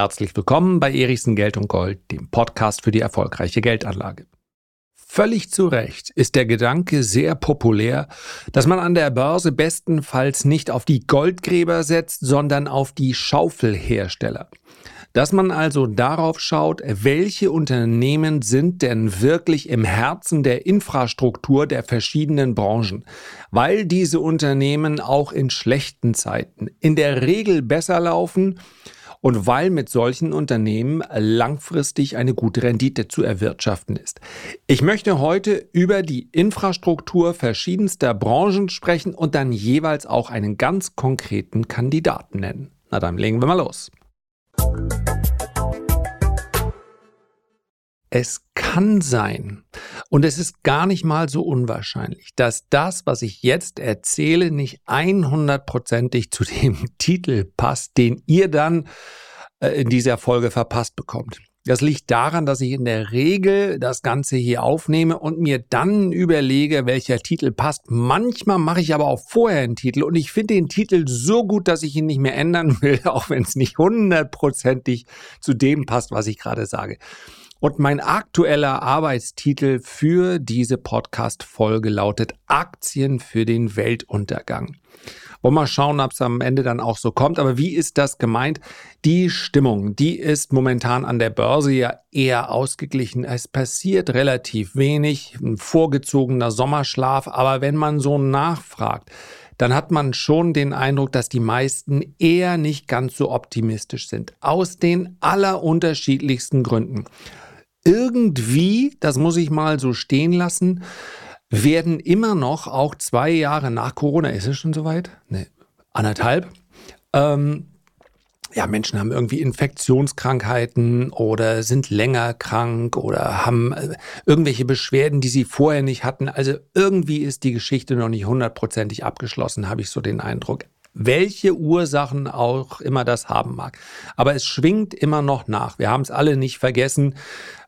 Herzlich willkommen bei Erichsen Geld und Gold, dem Podcast für die erfolgreiche Geldanlage. Völlig zu Recht ist der Gedanke sehr populär, dass man an der Börse bestenfalls nicht auf die Goldgräber setzt, sondern auf die Schaufelhersteller. Dass man also darauf schaut, welche Unternehmen sind denn wirklich im Herzen der Infrastruktur der verschiedenen Branchen, weil diese Unternehmen auch in schlechten Zeiten in der Regel besser laufen und weil mit solchen Unternehmen langfristig eine gute Rendite zu erwirtschaften ist. Ich möchte heute über die Infrastruktur verschiedenster Branchen sprechen und dann jeweils auch einen ganz konkreten Kandidaten nennen. Na dann legen wir mal los. Es kann sein, und es ist gar nicht mal so unwahrscheinlich, dass das, was ich jetzt erzähle, nicht 100%ig zu dem Titel passt, den ihr dann äh, in dieser Folge verpasst bekommt. Das liegt daran, dass ich in der Regel das Ganze hier aufnehme und mir dann überlege, welcher Titel passt. Manchmal mache ich aber auch vorher einen Titel und ich finde den Titel so gut, dass ich ihn nicht mehr ändern will, auch wenn es nicht hundertprozentig zu dem passt, was ich gerade sage. Und mein aktueller Arbeitstitel für diese Podcast-Folge lautet Aktien für den Weltuntergang. Wollen wir mal schauen, ob es am Ende dann auch so kommt. Aber wie ist das gemeint? Die Stimmung, die ist momentan an der Börse ja eher ausgeglichen. Es passiert relativ wenig, ein vorgezogener Sommerschlaf. Aber wenn man so nachfragt, dann hat man schon den Eindruck, dass die meisten eher nicht ganz so optimistisch sind. Aus den allerunterschiedlichsten Gründen irgendwie, das muss ich mal so stehen lassen, werden immer noch auch zwei Jahre nach Corona, ist es schon soweit? Ne, anderthalb. Ähm, ja, Menschen haben irgendwie Infektionskrankheiten oder sind länger krank oder haben äh, irgendwelche Beschwerden, die sie vorher nicht hatten. Also irgendwie ist die Geschichte noch nicht hundertprozentig abgeschlossen, habe ich so den Eindruck welche Ursachen auch immer das haben mag. Aber es schwingt immer noch nach. Wir haben es alle nicht vergessen,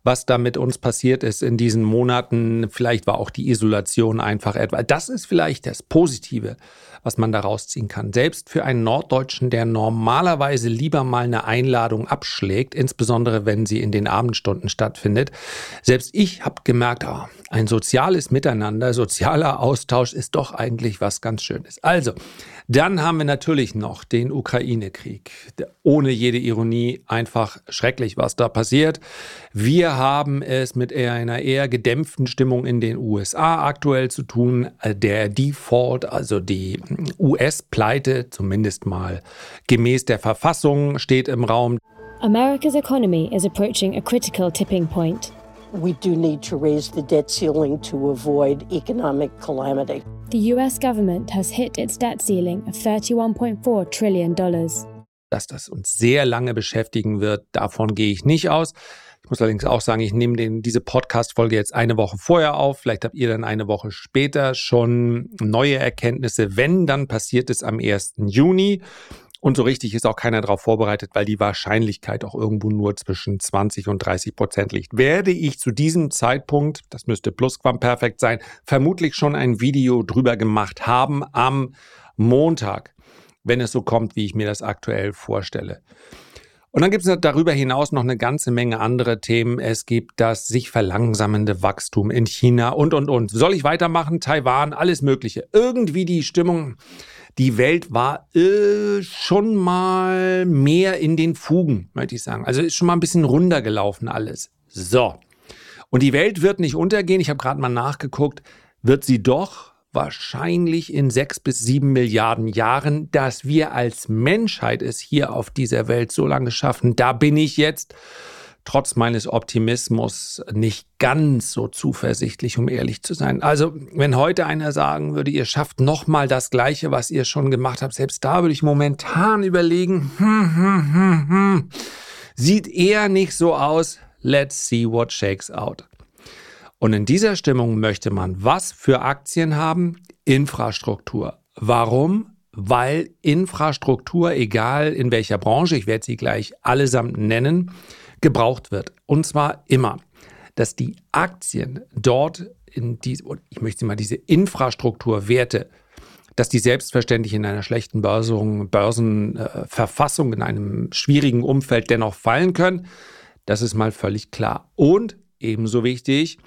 was da mit uns passiert ist in diesen Monaten. Vielleicht war auch die Isolation einfach etwa. Das ist vielleicht das Positive was man da rausziehen kann. Selbst für einen Norddeutschen, der normalerweise lieber mal eine Einladung abschlägt, insbesondere wenn sie in den Abendstunden stattfindet. Selbst ich habe gemerkt, oh, ein soziales Miteinander, sozialer Austausch ist doch eigentlich was ganz Schönes. Also, dann haben wir natürlich noch den Ukraine-Krieg. Ohne jede Ironie einfach schrecklich, was da passiert. Wir haben es mit einer eher gedämpften Stimmung in den USA aktuell zu tun. Der Default, also die US-Pleite, zumindest mal gemäß der Verfassung, steht im Raum. America's economy is approaching a critical tipping point. We do need to raise the debt ceiling to avoid economic calamity. The US government has hit its debt ceiling of 31.4 trillion dollars. Dass das uns sehr lange beschäftigen wird, davon gehe ich nicht aus. Muss allerdings auch sagen, ich nehme den, diese Podcast-Folge jetzt eine Woche vorher auf. Vielleicht habt ihr dann eine Woche später schon neue Erkenntnisse. Wenn, dann passiert es am 1. Juni. Und so richtig ist auch keiner darauf vorbereitet, weil die Wahrscheinlichkeit auch irgendwo nur zwischen 20 und 30 Prozent liegt. Werde ich zu diesem Zeitpunkt, das müsste plusquamperfekt sein, vermutlich schon ein Video drüber gemacht haben am Montag, wenn es so kommt, wie ich mir das aktuell vorstelle. Und dann gibt es darüber hinaus noch eine ganze Menge andere Themen. Es gibt das sich verlangsamende Wachstum in China und, und, und. Soll ich weitermachen? Taiwan, alles Mögliche. Irgendwie die Stimmung, die Welt war äh, schon mal mehr in den Fugen, möchte ich sagen. Also ist schon mal ein bisschen runtergelaufen alles. So. Und die Welt wird nicht untergehen. Ich habe gerade mal nachgeguckt. Wird sie doch? Wahrscheinlich in sechs bis sieben Milliarden Jahren, dass wir als Menschheit es hier auf dieser Welt so lange schaffen. Da bin ich jetzt trotz meines Optimismus nicht ganz so zuversichtlich, um ehrlich zu sein. Also, wenn heute einer sagen würde, ihr schafft nochmal das Gleiche, was ihr schon gemacht habt, selbst da würde ich momentan überlegen, hm, hm, hm, hm, sieht eher nicht so aus. Let's see what shakes out. Und in dieser Stimmung möchte man was für Aktien haben? Infrastruktur. Warum? Weil Infrastruktur, egal in welcher Branche, ich werde sie gleich allesamt nennen, gebraucht wird. Und zwar immer, dass die Aktien dort in diese, ich möchte mal diese Infrastrukturwerte dass die selbstverständlich in einer schlechten Börsenverfassung, Börsenverfassung, in einem schwierigen Umfeld dennoch fallen können. Das ist mal völlig klar. Und ebenso wichtig,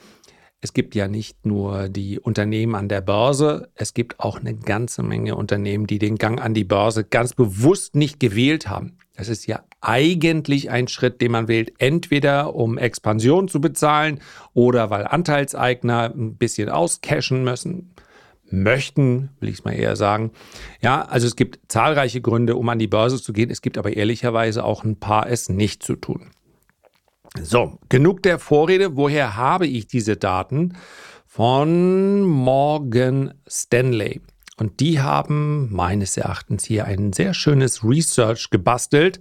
es gibt ja nicht nur die Unternehmen an der Börse, es gibt auch eine ganze Menge Unternehmen, die den Gang an die Börse ganz bewusst nicht gewählt haben. Das ist ja eigentlich ein Schritt, den man wählt, entweder um Expansion zu bezahlen oder weil Anteilseigner ein bisschen auscashen müssen, möchten, will ich es mal eher sagen. Ja, also es gibt zahlreiche Gründe, um an die Börse zu gehen. Es gibt aber ehrlicherweise auch ein paar, es nicht zu tun. So, genug der Vorrede. Woher habe ich diese Daten? Von Morgan Stanley. Und die haben meines Erachtens hier ein sehr schönes Research gebastelt.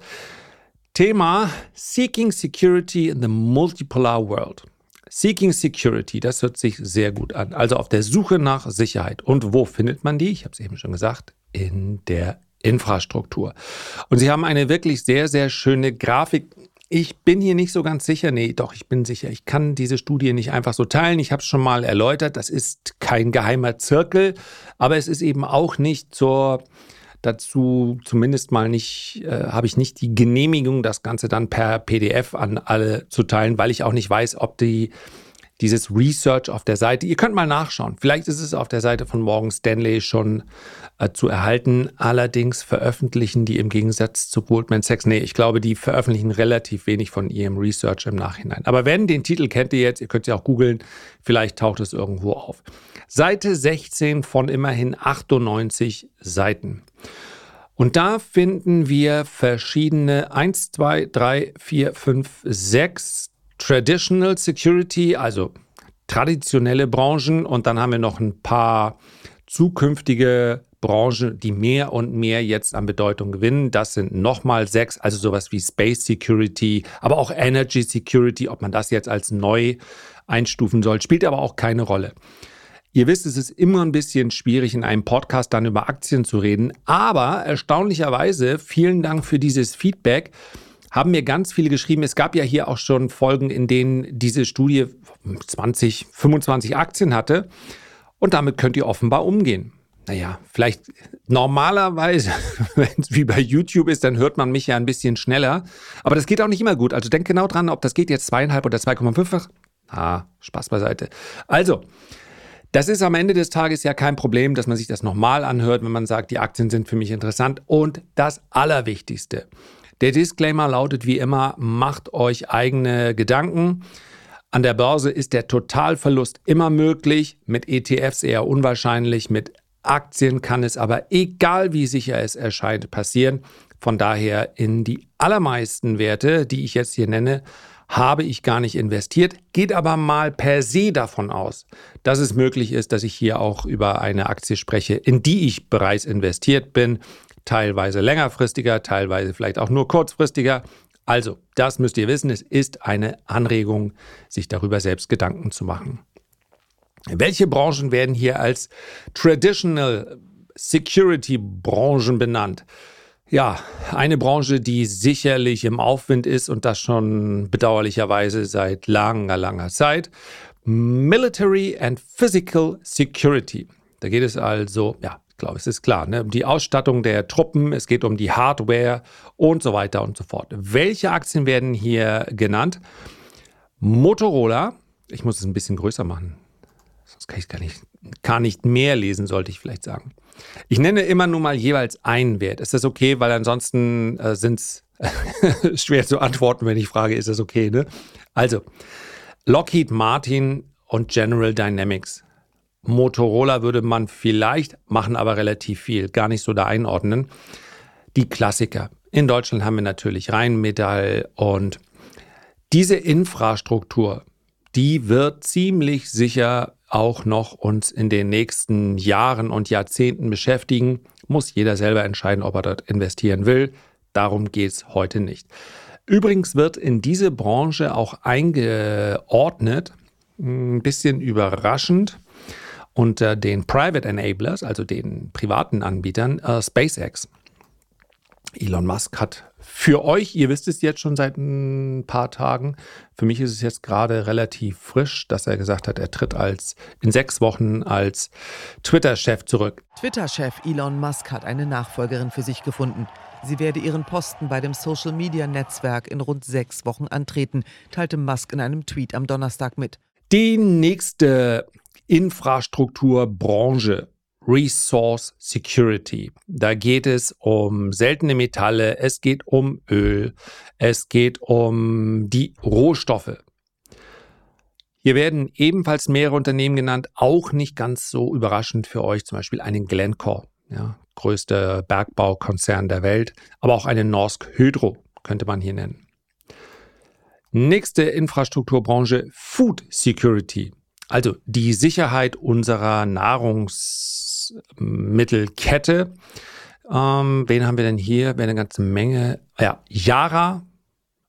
Thema Seeking Security in the Multipolar World. Seeking Security, das hört sich sehr gut an. Also auf der Suche nach Sicherheit. Und wo findet man die? Ich habe es eben schon gesagt, in der Infrastruktur. Und sie haben eine wirklich sehr, sehr schöne Grafik ich bin hier nicht so ganz sicher. Nee, doch, ich bin sicher. Ich kann diese Studie nicht einfach so teilen. Ich habe es schon mal erläutert. Das ist kein geheimer Zirkel, aber es ist eben auch nicht zur dazu zumindest mal nicht, äh, habe ich nicht die Genehmigung, das Ganze dann per PDF an alle zu teilen, weil ich auch nicht weiß, ob die dieses Research auf der Seite. Ihr könnt mal nachschauen. Vielleicht ist es auf der Seite von Morgan Stanley schon zu erhalten. Allerdings veröffentlichen die im Gegensatz zu Goldman Sachs, nee, ich glaube, die veröffentlichen relativ wenig von ihrem Research im Nachhinein. Aber wenn, den Titel kennt ihr jetzt, ihr könnt sie auch googeln, vielleicht taucht es irgendwo auf. Seite 16 von immerhin 98 Seiten. Und da finden wir verschiedene 1, 2, 3, 4, 5, 6 Traditional Security, also traditionelle Branchen. Und dann haben wir noch ein paar zukünftige Branchen, die mehr und mehr jetzt an Bedeutung gewinnen. Das sind nochmal sechs, also sowas wie Space Security, aber auch Energy Security, ob man das jetzt als neu einstufen soll, spielt aber auch keine Rolle. Ihr wisst, es ist immer ein bisschen schwierig, in einem Podcast dann über Aktien zu reden, aber erstaunlicherweise, vielen Dank für dieses Feedback haben mir ganz viele geschrieben. Es gab ja hier auch schon Folgen, in denen diese Studie 20, 25 Aktien hatte. Und damit könnt ihr offenbar umgehen. Naja, vielleicht normalerweise, wenn es wie bei YouTube ist, dann hört man mich ja ein bisschen schneller. Aber das geht auch nicht immer gut. Also denkt genau dran, ob das geht jetzt zweieinhalb oder 2,5-fach. Ah, Spaß beiseite. Also, das ist am Ende des Tages ja kein Problem, dass man sich das nochmal anhört, wenn man sagt, die Aktien sind für mich interessant. Und das Allerwichtigste, der Disclaimer lautet wie immer, macht euch eigene Gedanken. An der Börse ist der Totalverlust immer möglich, mit ETFs eher unwahrscheinlich, mit Aktien kann es aber, egal wie sicher es erscheint, passieren. Von daher in die allermeisten Werte, die ich jetzt hier nenne, habe ich gar nicht investiert, geht aber mal per se davon aus, dass es möglich ist, dass ich hier auch über eine Aktie spreche, in die ich bereits investiert bin teilweise längerfristiger, teilweise vielleicht auch nur kurzfristiger. Also, das müsst ihr wissen, es ist eine Anregung, sich darüber selbst Gedanken zu machen. Welche Branchen werden hier als Traditional Security Branchen benannt? Ja, eine Branche, die sicherlich im Aufwind ist und das schon bedauerlicherweise seit langer, langer Zeit. Military and Physical Security. Da geht es also, ja, glaube, es ist klar, ne? um die Ausstattung der Truppen, es geht um die Hardware und so weiter und so fort. Welche Aktien werden hier genannt? Motorola, ich muss es ein bisschen größer machen, sonst kann ich gar nicht, gar nicht mehr lesen, sollte ich vielleicht sagen. Ich nenne immer nur mal jeweils einen Wert. Ist das okay? Weil ansonsten äh, sind es schwer zu antworten, wenn ich frage, ist das okay? Ne? Also, Lockheed Martin und General Dynamics Motorola würde man vielleicht, machen aber relativ viel, gar nicht so da einordnen. Die Klassiker. In Deutschland haben wir natürlich Rheinmetall und diese Infrastruktur, die wird ziemlich sicher auch noch uns in den nächsten Jahren und Jahrzehnten beschäftigen. Muss jeder selber entscheiden, ob er dort investieren will. Darum geht es heute nicht. Übrigens wird in diese Branche auch eingeordnet, ein bisschen überraschend, unter den Private Enablers, also den privaten Anbietern, äh, SpaceX. Elon Musk hat für euch, ihr wisst es jetzt schon seit ein paar Tagen, für mich ist es jetzt gerade relativ frisch, dass er gesagt hat, er tritt als in sechs Wochen als Twitter-Chef zurück. Twitter-Chef Elon Musk hat eine Nachfolgerin für sich gefunden. Sie werde ihren Posten bei dem Social-Media-Netzwerk in rund sechs Wochen antreten, teilte Musk in einem Tweet am Donnerstag mit. Die nächste Infrastrukturbranche Resource Security. Da geht es um seltene Metalle, es geht um Öl, es geht um die Rohstoffe. Hier werden ebenfalls mehrere Unternehmen genannt, auch nicht ganz so überraschend für euch, zum Beispiel einen Glencore, ja, größter Bergbaukonzern der Welt, aber auch eine Norsk Hydro könnte man hier nennen. Nächste Infrastrukturbranche Food Security, also die Sicherheit unserer Nahrungs Lebensmittelkette. Ähm, wen haben wir denn hier? Wir haben eine ganze Menge. Ja, Yara,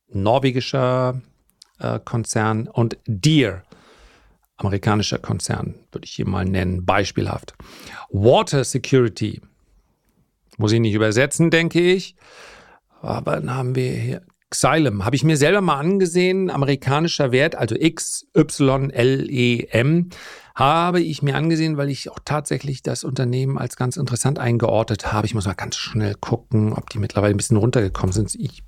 norwegischer äh, Konzern und Deere, amerikanischer Konzern, würde ich hier mal nennen, beispielhaft. Water Security, muss ich nicht übersetzen, denke ich. Aber dann haben wir hier Xylem, habe ich mir selber mal angesehen, amerikanischer Wert, also X, Y, L, E, M habe ich mir angesehen, weil ich auch tatsächlich das Unternehmen als ganz interessant eingeordnet habe. Ich muss mal ganz schnell gucken, ob die mittlerweile ein bisschen runtergekommen sind. Ich,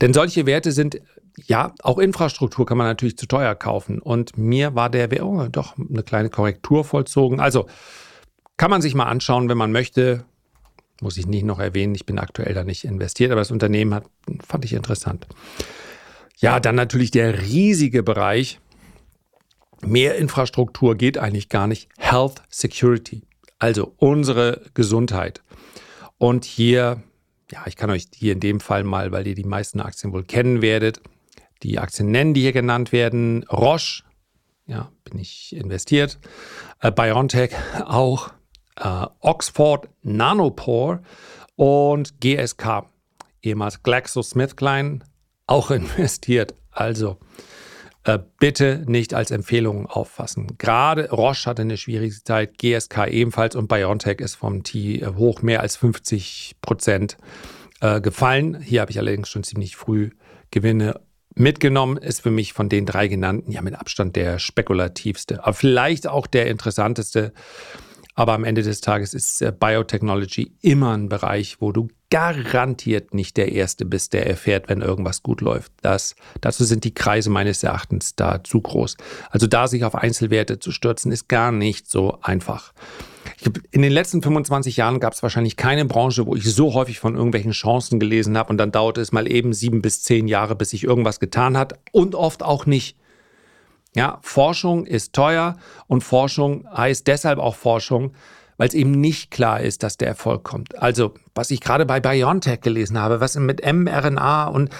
denn solche Werte sind, ja, auch Infrastruktur kann man natürlich zu teuer kaufen. Und mir war der Wert oh, doch eine kleine Korrektur vollzogen. Also kann man sich mal anschauen, wenn man möchte. Muss ich nicht noch erwähnen, ich bin aktuell da nicht investiert, aber das Unternehmen hat, fand ich interessant. Ja, dann natürlich der riesige Bereich Mehr Infrastruktur geht eigentlich gar nicht. Health Security, also unsere Gesundheit. Und hier, ja, ich kann euch hier in dem Fall mal, weil ihr die meisten Aktien wohl kennen werdet, die Aktien nennen, die hier genannt werden. Roche, ja, bin ich investiert. Äh, BioNTech auch. Äh, Oxford Nanopore und GSK, ehemals GlaxoSmithKline, auch investiert. Also äh, bitte nicht als Empfehlung auffassen. Gerade Roche hatte eine schwierige Zeit, GSK ebenfalls und BioNTech ist vom T hoch mehr als 50 Prozent äh, gefallen. Hier habe ich allerdings schon ziemlich früh Gewinne mitgenommen. Ist für mich von den drei genannten ja mit Abstand der spekulativste, aber vielleicht auch der interessanteste. Aber am Ende des Tages ist äh, Biotechnology immer ein Bereich, wo du garantiert nicht der Erste bist, der erfährt, wenn irgendwas gut läuft. Das, dazu sind die Kreise meines Erachtens da zu groß. Also da sich auf Einzelwerte zu stürzen, ist gar nicht so einfach. in den letzten 25 Jahren gab es wahrscheinlich keine Branche, wo ich so häufig von irgendwelchen Chancen gelesen habe und dann dauerte es mal eben sieben bis zehn Jahre, bis sich irgendwas getan hat und oft auch nicht. Ja, Forschung ist teuer und Forschung heißt deshalb auch Forschung, weil es eben nicht klar ist, dass der Erfolg kommt. Also, was ich gerade bei BioNTech gelesen habe, was mit mRNA und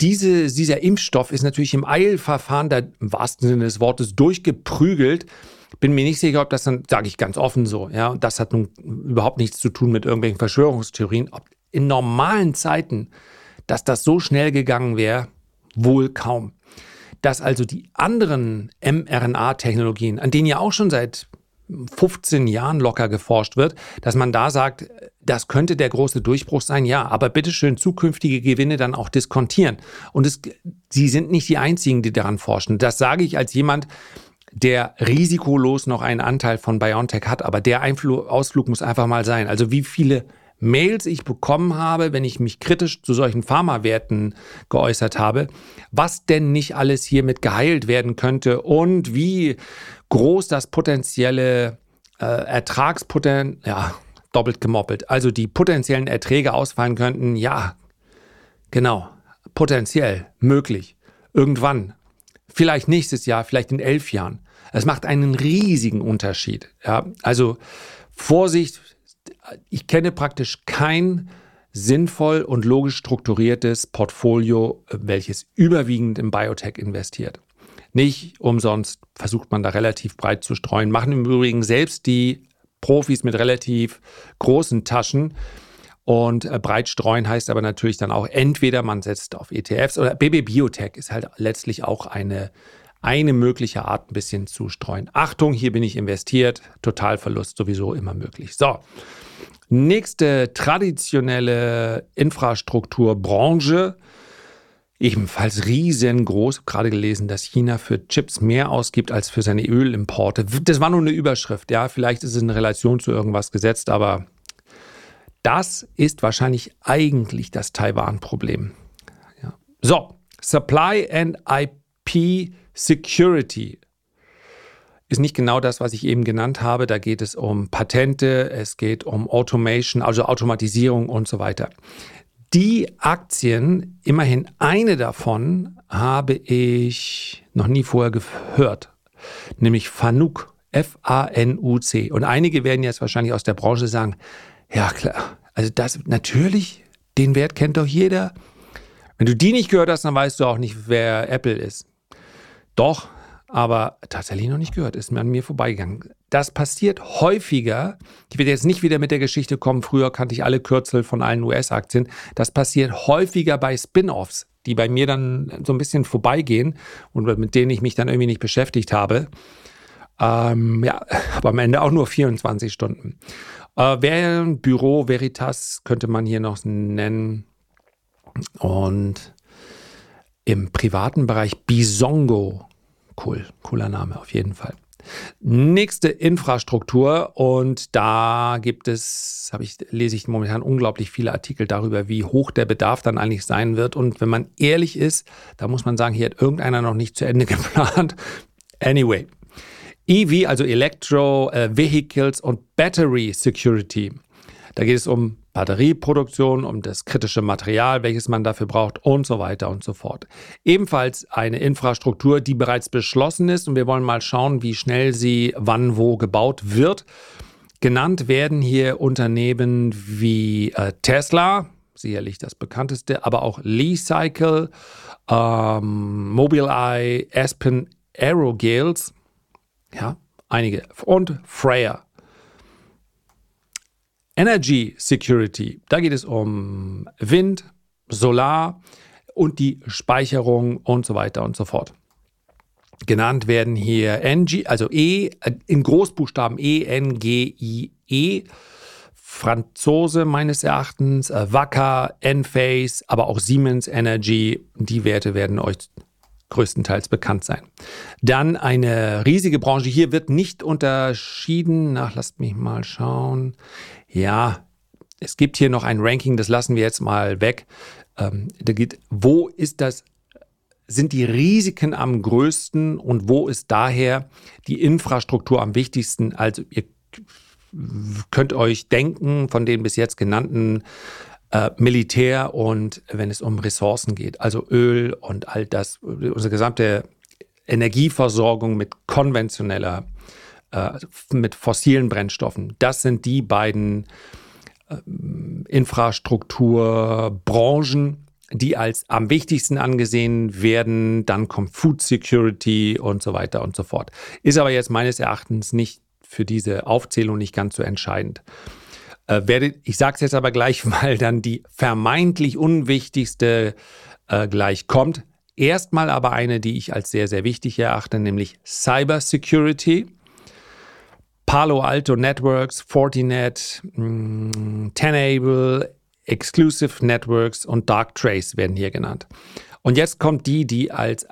diese, dieser Impfstoff ist natürlich im Eilverfahren, da im wahrsten Sinne des Wortes, durchgeprügelt. Bin mir nicht sicher, ob das dann, sage ich ganz offen so, ja, und das hat nun überhaupt nichts zu tun mit irgendwelchen Verschwörungstheorien. Ob in normalen Zeiten, dass das so schnell gegangen wäre, wohl kaum. Dass also die anderen mRNA-Technologien, an denen ja auch schon seit 15 Jahren locker geforscht wird, dass man da sagt, das könnte der große Durchbruch sein, ja, aber bitteschön zukünftige Gewinne dann auch diskontieren. Und es, sie sind nicht die einzigen, die daran forschen. Das sage ich als jemand, der risikolos noch einen Anteil von BioNTech hat, aber der Einflug, Ausflug muss einfach mal sein. Also wie viele Mails ich bekommen habe, wenn ich mich kritisch zu solchen Pharmawerten geäußert habe, was denn nicht alles hiermit geheilt werden könnte und wie groß das potenzielle äh, Ertragspotenzial, ja, doppelt gemoppelt, also die potenziellen Erträge ausfallen könnten, ja, genau, potenziell, möglich, irgendwann, vielleicht nächstes Jahr, vielleicht in elf Jahren. Es macht einen riesigen Unterschied. Ja, also Vorsicht, ich kenne praktisch kein sinnvoll und logisch strukturiertes Portfolio, welches überwiegend in Biotech investiert. Nicht umsonst versucht man da relativ breit zu streuen. Machen im Übrigen selbst die Profis mit relativ großen Taschen. Und äh, breit streuen heißt aber natürlich dann auch entweder man setzt auf ETFs oder BB Biotech ist halt letztlich auch eine, eine mögliche Art, ein bisschen zu streuen. Achtung, hier bin ich investiert. Totalverlust sowieso immer möglich. So. Nächste traditionelle Infrastrukturbranche, ebenfalls riesengroß. Gerade gelesen, dass China für Chips mehr ausgibt als für seine Ölimporte. Das war nur eine Überschrift, ja. Vielleicht ist es in Relation zu irgendwas gesetzt, aber das ist wahrscheinlich eigentlich das Taiwan-Problem. Ja. So, Supply and IP Security ist nicht genau das, was ich eben genannt habe. Da geht es um Patente, es geht um Automation, also Automatisierung und so weiter. Die Aktien, immerhin eine davon, habe ich noch nie vorher gehört, nämlich Fanuc, F-A-N-U-C. Und einige werden jetzt wahrscheinlich aus der Branche sagen, ja klar, also das natürlich, den Wert kennt doch jeder. Wenn du die nicht gehört hast, dann weißt du auch nicht, wer Apple ist. Doch, aber tatsächlich noch nicht gehört, ist mir an mir vorbeigegangen. Das passiert häufiger. Ich werde jetzt nicht wieder mit der Geschichte kommen, früher kannte ich alle Kürzel von allen US-Aktien. Das passiert häufiger bei Spin-offs, die bei mir dann so ein bisschen vorbeigehen und mit denen ich mich dann irgendwie nicht beschäftigt habe. Ähm, ja, aber am Ende auch nur 24 Stunden. Äh, wer Büro Veritas könnte man hier noch nennen. Und im privaten Bereich Bisongo Cool, cooler Name auf jeden Fall. Nächste Infrastruktur und da gibt es, habe ich, lese ich momentan unglaublich viele Artikel darüber, wie hoch der Bedarf dann eigentlich sein wird. Und wenn man ehrlich ist, da muss man sagen, hier hat irgendeiner noch nicht zu Ende geplant. Anyway, EV, also Electro äh, Vehicles und Battery Security. Da geht es um Batterieproduktion, um das kritische Material, welches man dafür braucht und so weiter und so fort. Ebenfalls eine Infrastruktur, die bereits beschlossen ist und wir wollen mal schauen, wie schnell sie wann wo gebaut wird. Genannt werden hier Unternehmen wie äh, Tesla, sicherlich das bekannteste, aber auch Lee Cycle, ähm, Mobileye, Aspen Aerogales, ja, einige und Freya. Energy Security, da geht es um Wind, Solar und die Speicherung und so weiter und so fort. Genannt werden hier NG, also E, in Großbuchstaben E, N, G, I, E. Franzose meines Erachtens, äh, Wacker, Enphase, aber auch Siemens Energy. Die Werte werden euch größtenteils bekannt sein. Dann eine riesige Branche. Hier wird nicht unterschieden. Nach, lasst mich mal schauen. Ja, es gibt hier noch ein Ranking, das lassen wir jetzt mal weg. Ähm, da geht, wo ist das, sind die Risiken am größten und wo ist daher die Infrastruktur am wichtigsten? Also ihr könnt euch denken von den bis jetzt genannten äh, Militär und wenn es um Ressourcen geht, also Öl und all das, unsere gesamte Energieversorgung mit konventioneller äh, mit fossilen Brennstoffen. Das sind die beiden äh, Infrastrukturbranchen, die als am wichtigsten angesehen werden. Dann kommt Food Security und so weiter und so fort. Ist aber jetzt meines Erachtens nicht für diese Aufzählung nicht ganz so entscheidend. Äh, ich sage es jetzt aber gleich, weil dann die vermeintlich unwichtigste äh, gleich kommt. Erstmal aber eine, die ich als sehr, sehr wichtig erachte, nämlich Cyber Security. Palo Alto Networks, Fortinet, mm, Tenable, Exclusive Networks und Dark Trace werden hier genannt. Und jetzt kommt die, die als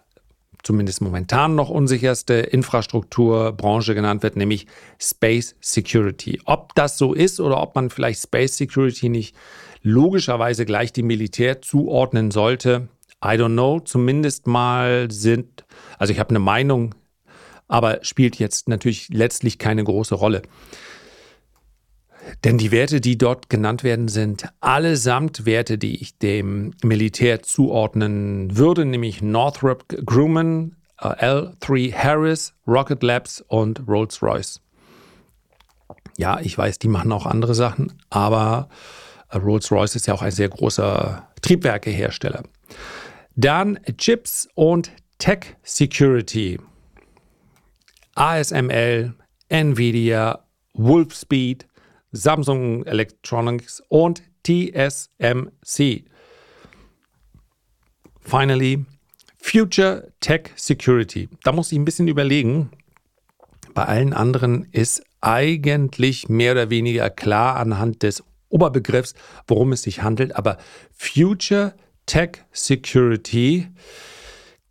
zumindest momentan noch unsicherste Infrastrukturbranche genannt wird, nämlich Space Security. Ob das so ist oder ob man vielleicht Space Security nicht logischerweise gleich dem Militär zuordnen sollte, I don't know. Zumindest mal sind, also ich habe eine Meinung aber spielt jetzt natürlich letztlich keine große Rolle. Denn die Werte, die dort genannt werden, sind allesamt Werte, die ich dem Militär zuordnen würde, nämlich Northrop Grumman, äh, L3 Harris, Rocket Labs und Rolls-Royce. Ja, ich weiß, die machen auch andere Sachen, aber äh, Rolls-Royce ist ja auch ein sehr großer Triebwerkehersteller. Dann Chips und Tech Security. ASML, Nvidia, Wolfspeed, Samsung Electronics und TSMC. Finally, Future Tech Security. Da muss ich ein bisschen überlegen. Bei allen anderen ist eigentlich mehr oder weniger klar anhand des Oberbegriffs, worum es sich handelt. Aber Future Tech Security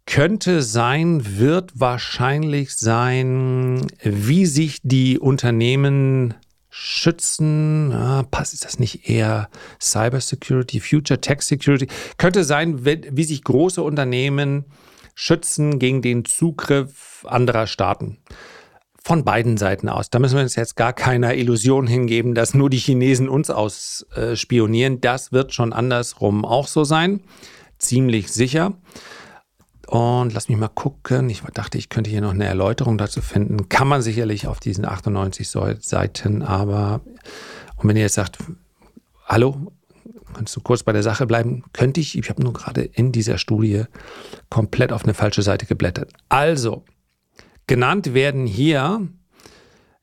könnte sein, wird wahrscheinlich sein, wie sich die Unternehmen schützen. Ah, passt, ist das nicht eher Cyber Security, Future Tech Security? Könnte sein, wie sich große Unternehmen schützen gegen den Zugriff anderer Staaten. Von beiden Seiten aus. Da müssen wir uns jetzt gar keiner Illusion hingeben, dass nur die Chinesen uns ausspionieren. Das wird schon andersrum auch so sein. Ziemlich sicher. Und lass mich mal gucken. Ich dachte, ich könnte hier noch eine Erläuterung dazu finden. Kann man sicherlich auf diesen 98 Seiten, aber und wenn ihr jetzt sagt, hallo, kannst du kurz bei der Sache bleiben? Könnte ich. Ich habe nur gerade in dieser Studie komplett auf eine falsche Seite geblättert. Also, genannt werden hier,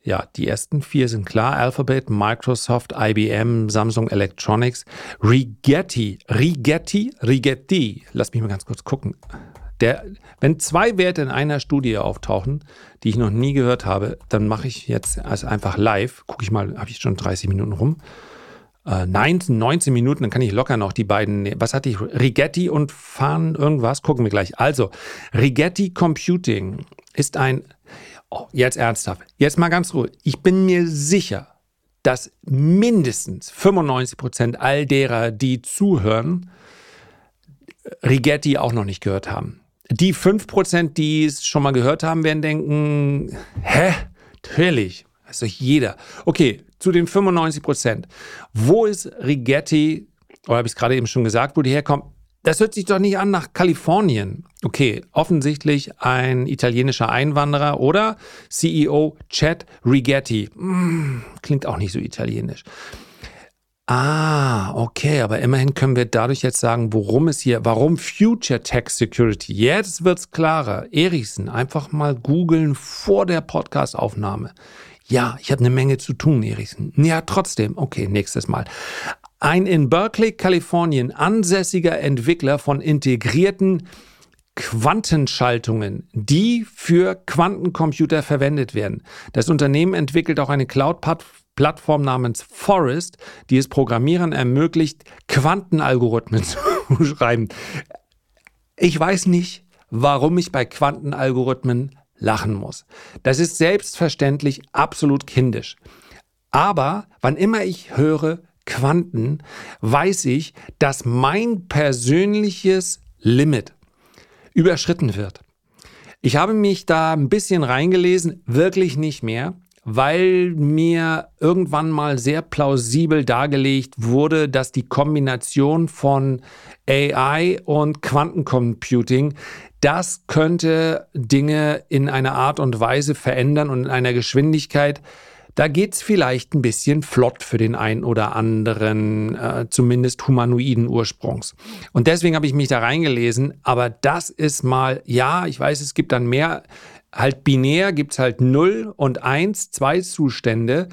ja, die ersten vier sind klar: Alphabet, Microsoft, IBM, Samsung Electronics, Rigetti, Rigetti, Rigetti. Lass mich mal ganz kurz gucken. Der, wenn zwei Werte in einer Studie auftauchen, die ich noch nie gehört habe, dann mache ich jetzt also einfach live, gucke ich mal, habe ich schon 30 Minuten rum. Äh, 19, 19 Minuten, dann kann ich locker noch die beiden, was hatte ich, Rigetti und Fahren irgendwas, gucken wir gleich. Also, Rigetti Computing ist ein, oh, jetzt ernsthaft, jetzt mal ganz ruhig, ich bin mir sicher, dass mindestens 95 Prozent all derer, die zuhören, Rigetti auch noch nicht gehört haben. Die 5%, die es schon mal gehört haben, werden denken, hä? Natürlich, weiß doch jeder. Okay, zu den 95%. Wo ist Rigetti, oder habe ich es gerade eben schon gesagt, wo die herkommt? Das hört sich doch nicht an nach Kalifornien. Okay, offensichtlich ein italienischer Einwanderer oder CEO Chad Rigetti. Hm, klingt auch nicht so italienisch. Ah, okay, aber immerhin können wir dadurch jetzt sagen, worum es hier, warum Future Tech Security. Jetzt wird's klarer. Erichsen, einfach mal googeln vor der Podcastaufnahme. Ja, ich habe eine Menge zu tun, Erichsen. Ja, trotzdem. Okay, nächstes Mal. Ein in Berkeley, Kalifornien ansässiger Entwickler von integrierten Quantenschaltungen, die für Quantencomputer verwendet werden. Das Unternehmen entwickelt auch eine Cloud-Plattform Plattform namens Forest, die es Programmierern ermöglicht, Quantenalgorithmen zu schreiben. Ich weiß nicht, warum ich bei Quantenalgorithmen lachen muss. Das ist selbstverständlich absolut kindisch. Aber wann immer ich höre Quanten, weiß ich, dass mein persönliches Limit überschritten wird. Ich habe mich da ein bisschen reingelesen, wirklich nicht mehr weil mir irgendwann mal sehr plausibel dargelegt wurde, dass die Kombination von AI und Quantencomputing, das könnte Dinge in einer Art und Weise verändern und in einer Geschwindigkeit, da geht's vielleicht ein bisschen flott für den einen oder anderen, äh, zumindest humanoiden Ursprungs. Und deswegen habe ich mich da reingelesen. Aber das ist mal, ja, ich weiß, es gibt dann mehr halt binär gibt es halt 0 und 1, zwei Zustände.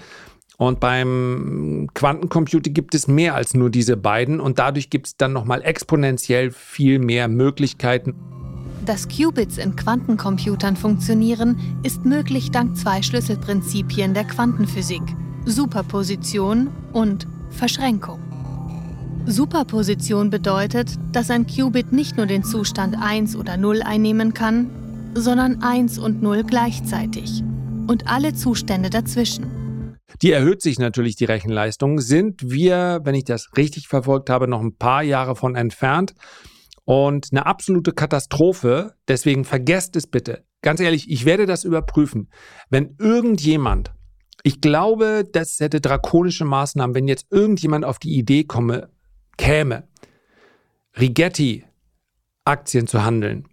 Und beim Quantencomputer gibt es mehr als nur diese beiden und dadurch gibt es dann nochmal exponentiell viel mehr Möglichkeiten. Dass Qubits in Quantencomputern funktionieren, ist möglich dank zwei Schlüsselprinzipien der Quantenphysik: Superposition und Verschränkung. Superposition bedeutet, dass ein Qubit nicht nur den Zustand 1 oder 0 einnehmen kann, sondern 1 und 0 gleichzeitig und alle Zustände dazwischen. Die erhöht sich natürlich die Rechenleistung. Sind wir, wenn ich das richtig verfolgt habe, noch ein paar Jahre von entfernt und eine absolute Katastrophe. Deswegen vergesst es bitte. Ganz ehrlich, ich werde das überprüfen. Wenn irgendjemand, ich glaube, das hätte drakonische Maßnahmen, wenn jetzt irgendjemand auf die Idee komme, käme, Rigetti Aktien zu handeln,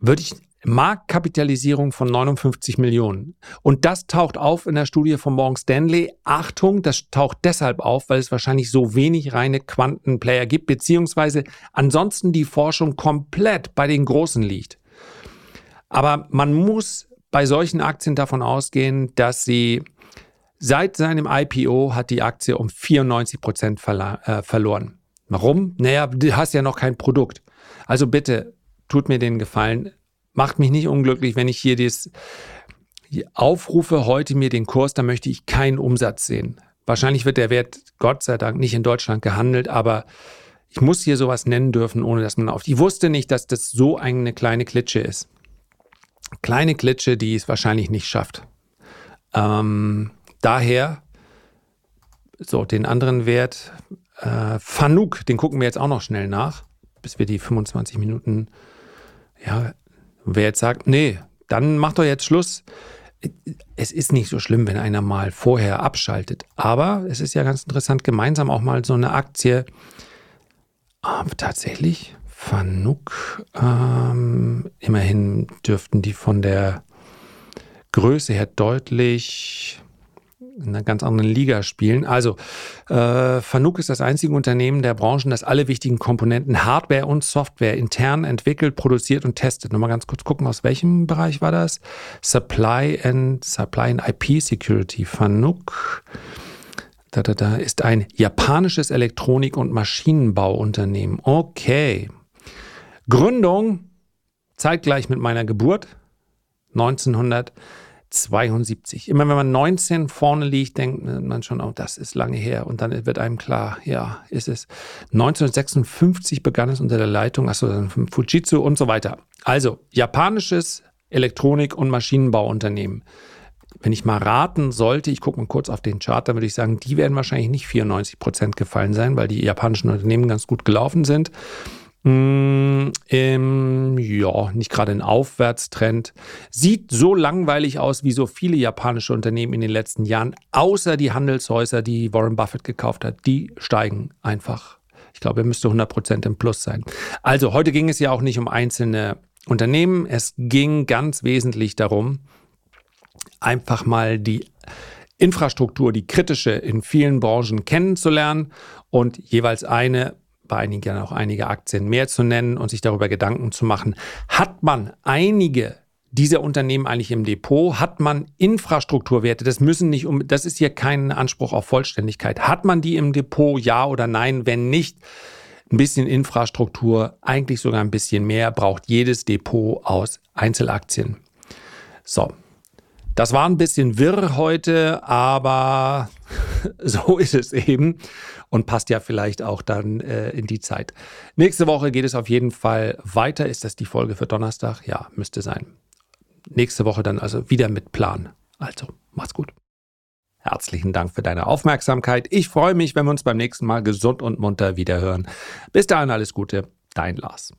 würde ich Marktkapitalisierung von 59 Millionen. Und das taucht auf in der Studie von Morgan Stanley. Achtung, das taucht deshalb auf, weil es wahrscheinlich so wenig reine Quantenplayer gibt, beziehungsweise ansonsten die Forschung komplett bei den Großen liegt. Aber man muss bei solchen Aktien davon ausgehen, dass sie seit seinem IPO hat die Aktie um 94 Prozent äh, verloren. Warum? Naja, du hast ja noch kein Produkt. Also bitte tut mir den Gefallen, macht mich nicht unglücklich, wenn ich hier das, aufrufe heute mir den Kurs, dann möchte ich keinen Umsatz sehen. Wahrscheinlich wird der Wert Gott sei Dank nicht in Deutschland gehandelt, aber ich muss hier sowas nennen dürfen, ohne dass man auf. Ich wusste nicht, dass das so eine kleine Klitsche ist. Kleine Klitsche, die es wahrscheinlich nicht schafft. Ähm, daher, so, den anderen Wert, äh, Fanuk, den gucken wir jetzt auch noch schnell nach, bis wir die 25 Minuten, ja, wer jetzt sagt, nee, dann macht doch jetzt Schluss. Es ist nicht so schlimm, wenn einer mal vorher abschaltet. Aber es ist ja ganz interessant, gemeinsam auch mal so eine Aktie. Aber tatsächlich, Fanuk, ähm, immerhin dürften die von der Größe her deutlich in einer ganz anderen Liga spielen. Also, äh, Fanuc ist das einzige Unternehmen der Branchen, das alle wichtigen Komponenten Hardware und Software intern entwickelt, produziert und testet. Nochmal ganz kurz gucken, aus welchem Bereich war das? Supply and Supply and IP Security. Fanuc da, da, da, ist ein japanisches Elektronik- und Maschinenbauunternehmen. Okay. Gründung zeitgleich mit meiner Geburt 1900. 72. Immer wenn man 19 vorne liegt, denkt man schon, oh, das ist lange her. Und dann wird einem klar, ja, ist es. 1956 begann es unter der Leitung, achso, von Fujitsu und so weiter. Also, japanisches Elektronik- und Maschinenbauunternehmen. Wenn ich mal raten sollte, ich gucke mal kurz auf den Chart, dann würde ich sagen, die werden wahrscheinlich nicht 94 Prozent gefallen sein, weil die japanischen Unternehmen ganz gut gelaufen sind. Mm, ähm, ja, nicht gerade ein Aufwärtstrend. Sieht so langweilig aus wie so viele japanische Unternehmen in den letzten Jahren, außer die Handelshäuser, die Warren Buffett gekauft hat. Die steigen einfach. Ich glaube, er müsste 100% im Plus sein. Also, heute ging es ja auch nicht um einzelne Unternehmen. Es ging ganz wesentlich darum, einfach mal die Infrastruktur, die kritische in vielen Branchen kennenzulernen und jeweils eine bei einigen auch einige Aktien mehr zu nennen und sich darüber Gedanken zu machen. Hat man einige dieser Unternehmen eigentlich im Depot? Hat man Infrastrukturwerte? Das müssen nicht um, das ist hier kein Anspruch auf Vollständigkeit. Hat man die im Depot? Ja oder nein? Wenn nicht, ein bisschen Infrastruktur, eigentlich sogar ein bisschen mehr, braucht jedes Depot aus Einzelaktien. So. Das war ein bisschen wirr heute, aber so ist es eben und passt ja vielleicht auch dann äh, in die Zeit. Nächste Woche geht es auf jeden Fall weiter. Ist das die Folge für Donnerstag? Ja, müsste sein. Nächste Woche dann also wieder mit Plan. Also, mach's gut. Herzlichen Dank für deine Aufmerksamkeit. Ich freue mich, wenn wir uns beim nächsten Mal gesund und munter wiederhören. Bis dahin alles Gute, dein Lars.